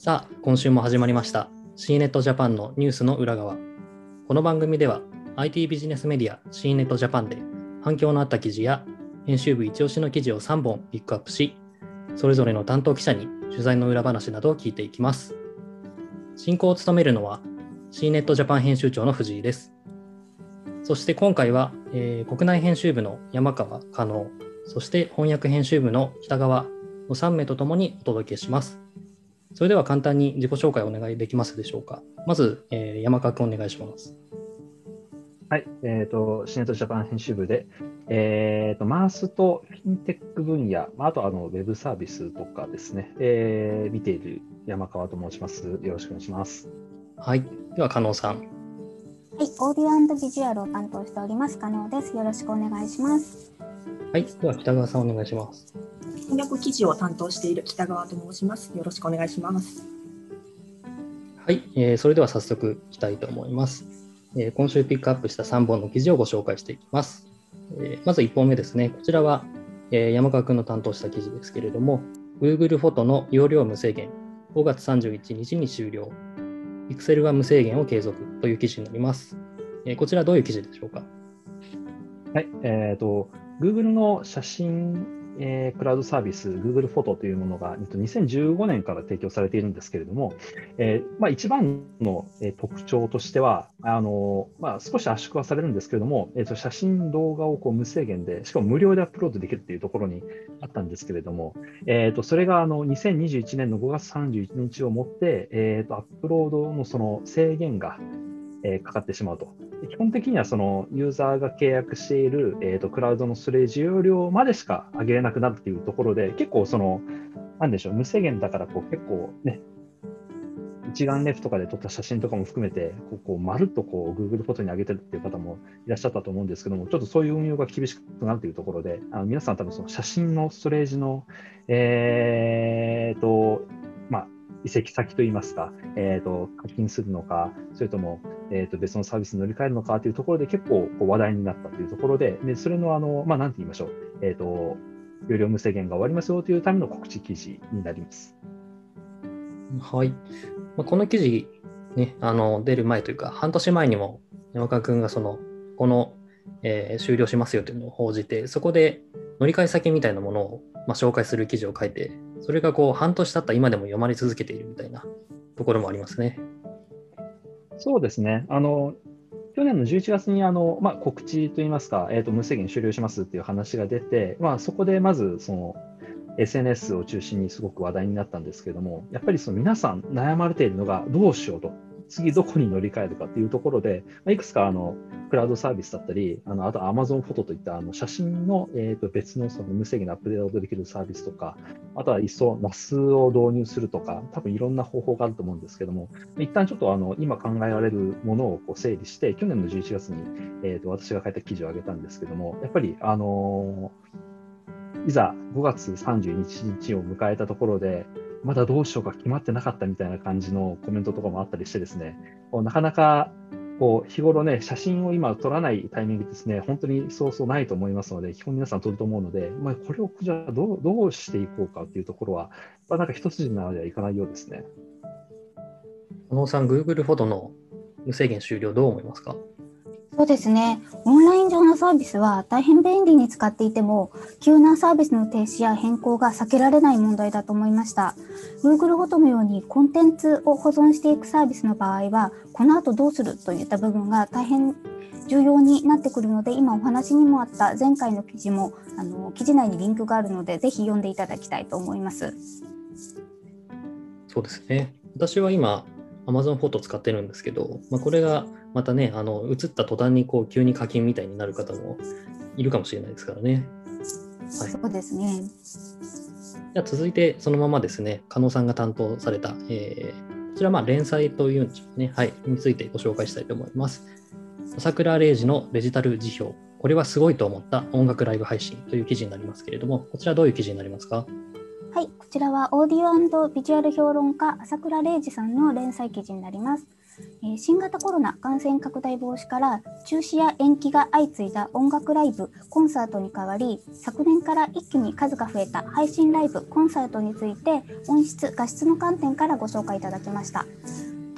さあ、今週も始まりました C ネットジャパンのニュースの裏側。この番組では IT ビジネスメディア C ネットジャパンで反響のあった記事や編集部一押しの記事を3本ピックアップし、それぞれの担当記者に取材の裏話などを聞いていきます。進行を務めるのは C ネットジャパン編集長の藤井です。そして今回は、えー、国内編集部の山川加納、そして翻訳編集部の北川の3名とともにお届けします。それでは簡単に自己紹介をお願いできますでしょうか。まず、えー、山川君お願いします。はい、えっ、ー、と、シネットジャパン編集部で、えっ、ー、と、マースとフィンテック分野、あとあのウェブサービスとかですね、えー、見ている山川と申します。よろしくお願いします。はい、では、加納さん。はい、オーディオビジュアルを担当しております、加納です。よろしくお願いします。はい、では北川さんお願いします。翻訳記事を担当している北川と申します。よろしくお願いします。はい、えー、それでは早速いきたいと思います、えー、今週ピックアップした3本の記事をご紹介していきます。えー、まず1本目ですね。こちらは、えー、山川君の担当した記事ですけれども、Google フォトの容量無制限、5月31日に終了。Pixel は無制限を継続という記事になります。えー、こちらどういう記事でしょうか？はい、えーと、Google の写真えー、クラウドサービス、Google フォトというものがえっと2015年から提供されているんですけれども、えーまあ、一番の特徴としては、あのまあ、少し圧縮はされるんですけれども、えー、と写真、動画をこう無制限で、しかも無料でアップロードできるというところにあったんですけれども、えー、とそれがあの2021年の5月31日をもって、えー、とアップロードのその制限が、えー、かかってしまうと。基本的にはそのユーザーが契約している、えーと、クラウドのストレージ容量までしか上げれなくなるっていうところで、結構その、なんでしょう、無制限だからこう結構ね、一眼レフとかで撮った写真とかも含めて、こうこうまるっとこう Google フォトに上げてるっていう方もいらっしゃったと思うんですけども、ちょっとそういう運用が厳しくなるというところで、あの皆さん多分その写真のストレージの、えーと、移籍先といいますか、えーと、課金するのか、それとも、えーと、別のサービスに乗り換えるのかというところで結構話題になったというところで、でそれの、あのまあ、なんて言いましょう、えーと、有料無制限が終わりますよというための告知記事になります。はい。まあ、この記事、ね、あの出る前というか、半年前にも山川君がその、この、えー、終了しますよというのを報じて、そこで乗り換え先みたいなものを、まあ、紹介する記事を書いて、それがこう半年経った今でも読まれ続けているみたいなところもありますね。そうですね。あの去年の11月にあの、まあ、告知といいますか、えーと、無制限終了しますっていう話が出て、まあ、そこでまずその SNS を中心にすごく話題になったんですけれども、やっぱりその皆さん悩まれているのがどうしようと。次どこに乗り換えるかっていうところで、いくつかあのクラウドサービスだったり、あのあと Amazon フォトといったあの写真の、えー、と別のその無制限のアップデートできるサービスとか、あとは一層 NAS を導入するとか、多分いろんな方法があると思うんですけども、一旦ちょっとあの今考えられるものをこう整理して、去年の11月に、えー、と私が書いた記事を上げたんですけども、やっぱり、あのー、いざ5月31日を迎えたところで、まだどうしようか決まってなかったみたいな感じのコメントとかもあったりしてですね、こうなかなかこう日頃ね、写真を今撮らないタイミングですね、本当にそうそうないと思いますので、基本皆さん撮ると思うので、まあ、これをじゃあどうどうしていこうかっていうところは、まあ、なんか一筋縄ではいかないようですね。小野さん、Google フォトの無制限終了、どう思いますか？そうですね。オンライン上のサービスは大変便利に使っていても、急なサービスの停止や変更が避けられない問題だと思いました。Google フォトのようにコンテンツを保存していくサービスの場合は、この後どうするといった部分が大変重要になってくるので、今お話にもあった前回の記事も、あの記事内にリンクがあるので、ぜひ読んでいただきたいと思います。そうですね。私は今、Amazon フォト使ってるんですけど、まあ、これがまたね、あの移った途端にこう急に課金みたいになる方もいるかもしれないですからね。はい、そうですね。じゃ続いてそのままですね、加納さんが担当された、えー、こちらまあ連載というんでしょうね、はい、についてご紹介したいと思います。朝倉玲二のデジタル辞表、これはすごいと思った音楽ライブ配信という記事になりますけれども、こちらどういう記事になりますか？はい、こちらはオーディオビジュアル評論家朝倉玲二さんの連載記事になります。え新型コロナ感染拡大防止から中止や延期が相次いだ音楽ライブ、コンサートに代わり、昨年から一気に数が増えた配信ライブ、コンサートについて音質、画質の観点からご紹介いただきました。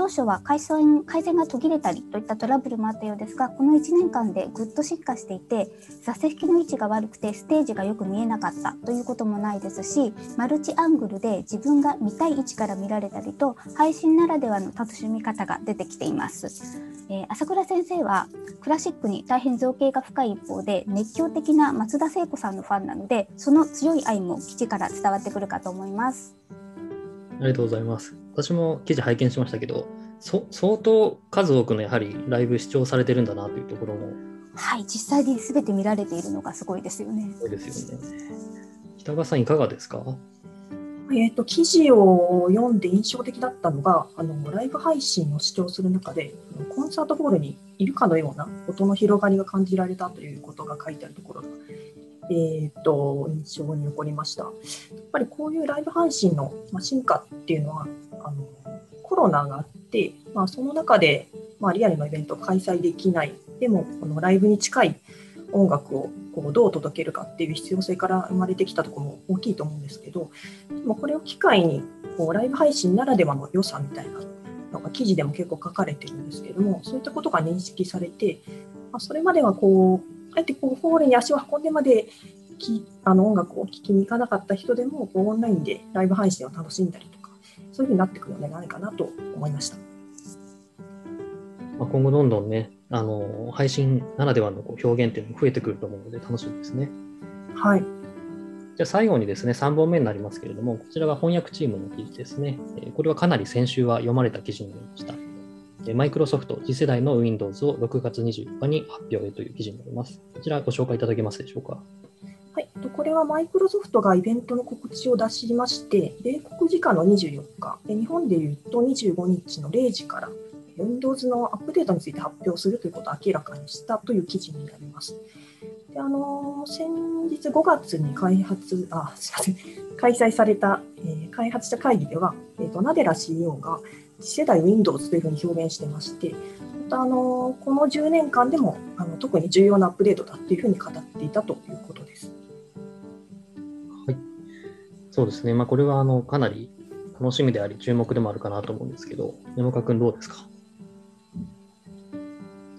当初は回線回線が途切れたりといったトラブルもあったようですが、この1年間でぐっと進化していて、座席の位置が悪くてステージがよく見えなかったということもないですし、マルチアングルで自分が見たい位置から見られたりと、配信ならではの楽しみ方が出てきています。えー朝倉先生はクラシックに大変造形が深い一方で熱狂的な松田聖子さんのファンなのでその強い愛も記事から伝わってくるかと思います。ありがとうございます。私も記事拝見しましたけど、そ相当数多くのやはりライブ視聴されてるんだなというところもはい、実際に全て見られているのがすごいですよね。多いですよね。北川さんいかがですか？えー、と記事を読んで印象的だったのがあのライブ配信を視聴する中でコンサートホールにいるかのような音の広がりが感じられたということが書いてあるところが、えー、と印象に残りました。やっぱりこういうライブ配信の進化っていうのはあのコロナがあって、まあ、その中で、まあ、リアルのイベントを開催できないでもこのライブに近い音楽をこうどう届けるかっていう必要性から生まれてきたところも大きいと思うんですけどでもこれを機会にこうライブ配信ならではの良さみたいなのが記事でも結構書かれてるんですけどもそういったことが認識されて、まあ、それまではこうあえてこうホールに足を運んでまできあの音楽を聴きに行かなかった人でもこうオンラインでライブ配信を楽しんだりとかそういうふうになってくるのではないかなと思いました。まあ、今後どんどんね、あの配信ならではのこう表現っていうのも増えてくると思うので楽しみですね。はい、じゃあ最後にですね、3本目になりますけれども、こちらが翻訳チームの記事ですね。えーこれはかなり先週は読まれた記事になりました。えマイクロソフト次世代の Windows を6月24日に発表へという記事になります。こちらご紹介いただけますでしょうか？はい、とこれはマイクロソフトがイベントの告知を出しまして、米国時間の24日、日本でいうと25日の0時から Windows のアップデートについて発表するということを明らかにしたという記事になります。であの先日5月に開発あすいません開催された、えー開発者会議では、えー、とナデラ CEO が次世代 Windows というふうに表現してまして、またあのこの10年間でもあの特に重要なアップデートだというふうに語っていたということです。はい。そうですね、まあ、これはあのかなり楽しみであり、注目でもあるかなと思うんですけど、山岡君どうですか？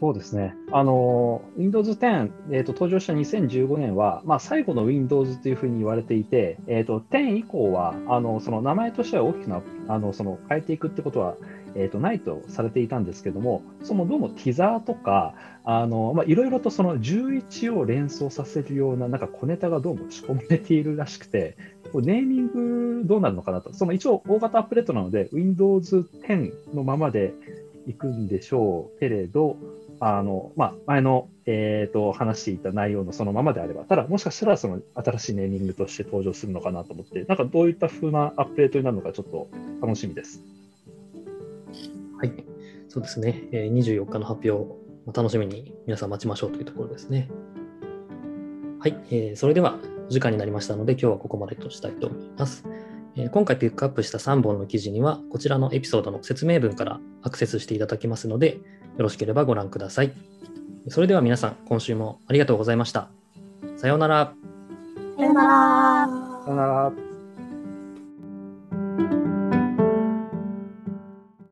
そうですね。あの、Windows 10、えーと、登場した2015年は、まあ、最後の Windows というふうに言われていて、えーと、10以降は、あの、その名前としては大きくな、あの、その変えていくってことは、えーと、ないとされていたんですけども、そのどうもティザーとか、あの、まあ、いろいろとその11を連想させるような、なんか小ネタがどうも仕込まれているらしくて、ネーミングどうなるのかなと。その一応大型アップデートなので、Windows 10のままでいくんでしょうけれど、あの、まあ、前の、えっ、と、話していた内容のそのままであれば、ただ、もしかしたら、その、新しいネーミングとして登場するのかなと思って、なんかどういった風なアップデートになるのか、ちょっと楽しみです。はい、そうですね、え24日の発表楽しみに皆さん待ちましょうというところですね。はい、えーそれではお時間になりましたので、今日はここまでとしたいと思います。えー今回ピックアップした3本の記事には、こちらのエピソードの説明文からアクセスしていただきますので、よろしければご覧ください。それでは皆さん、今週もありがとうございました。さようなら。さようなら。さよなら。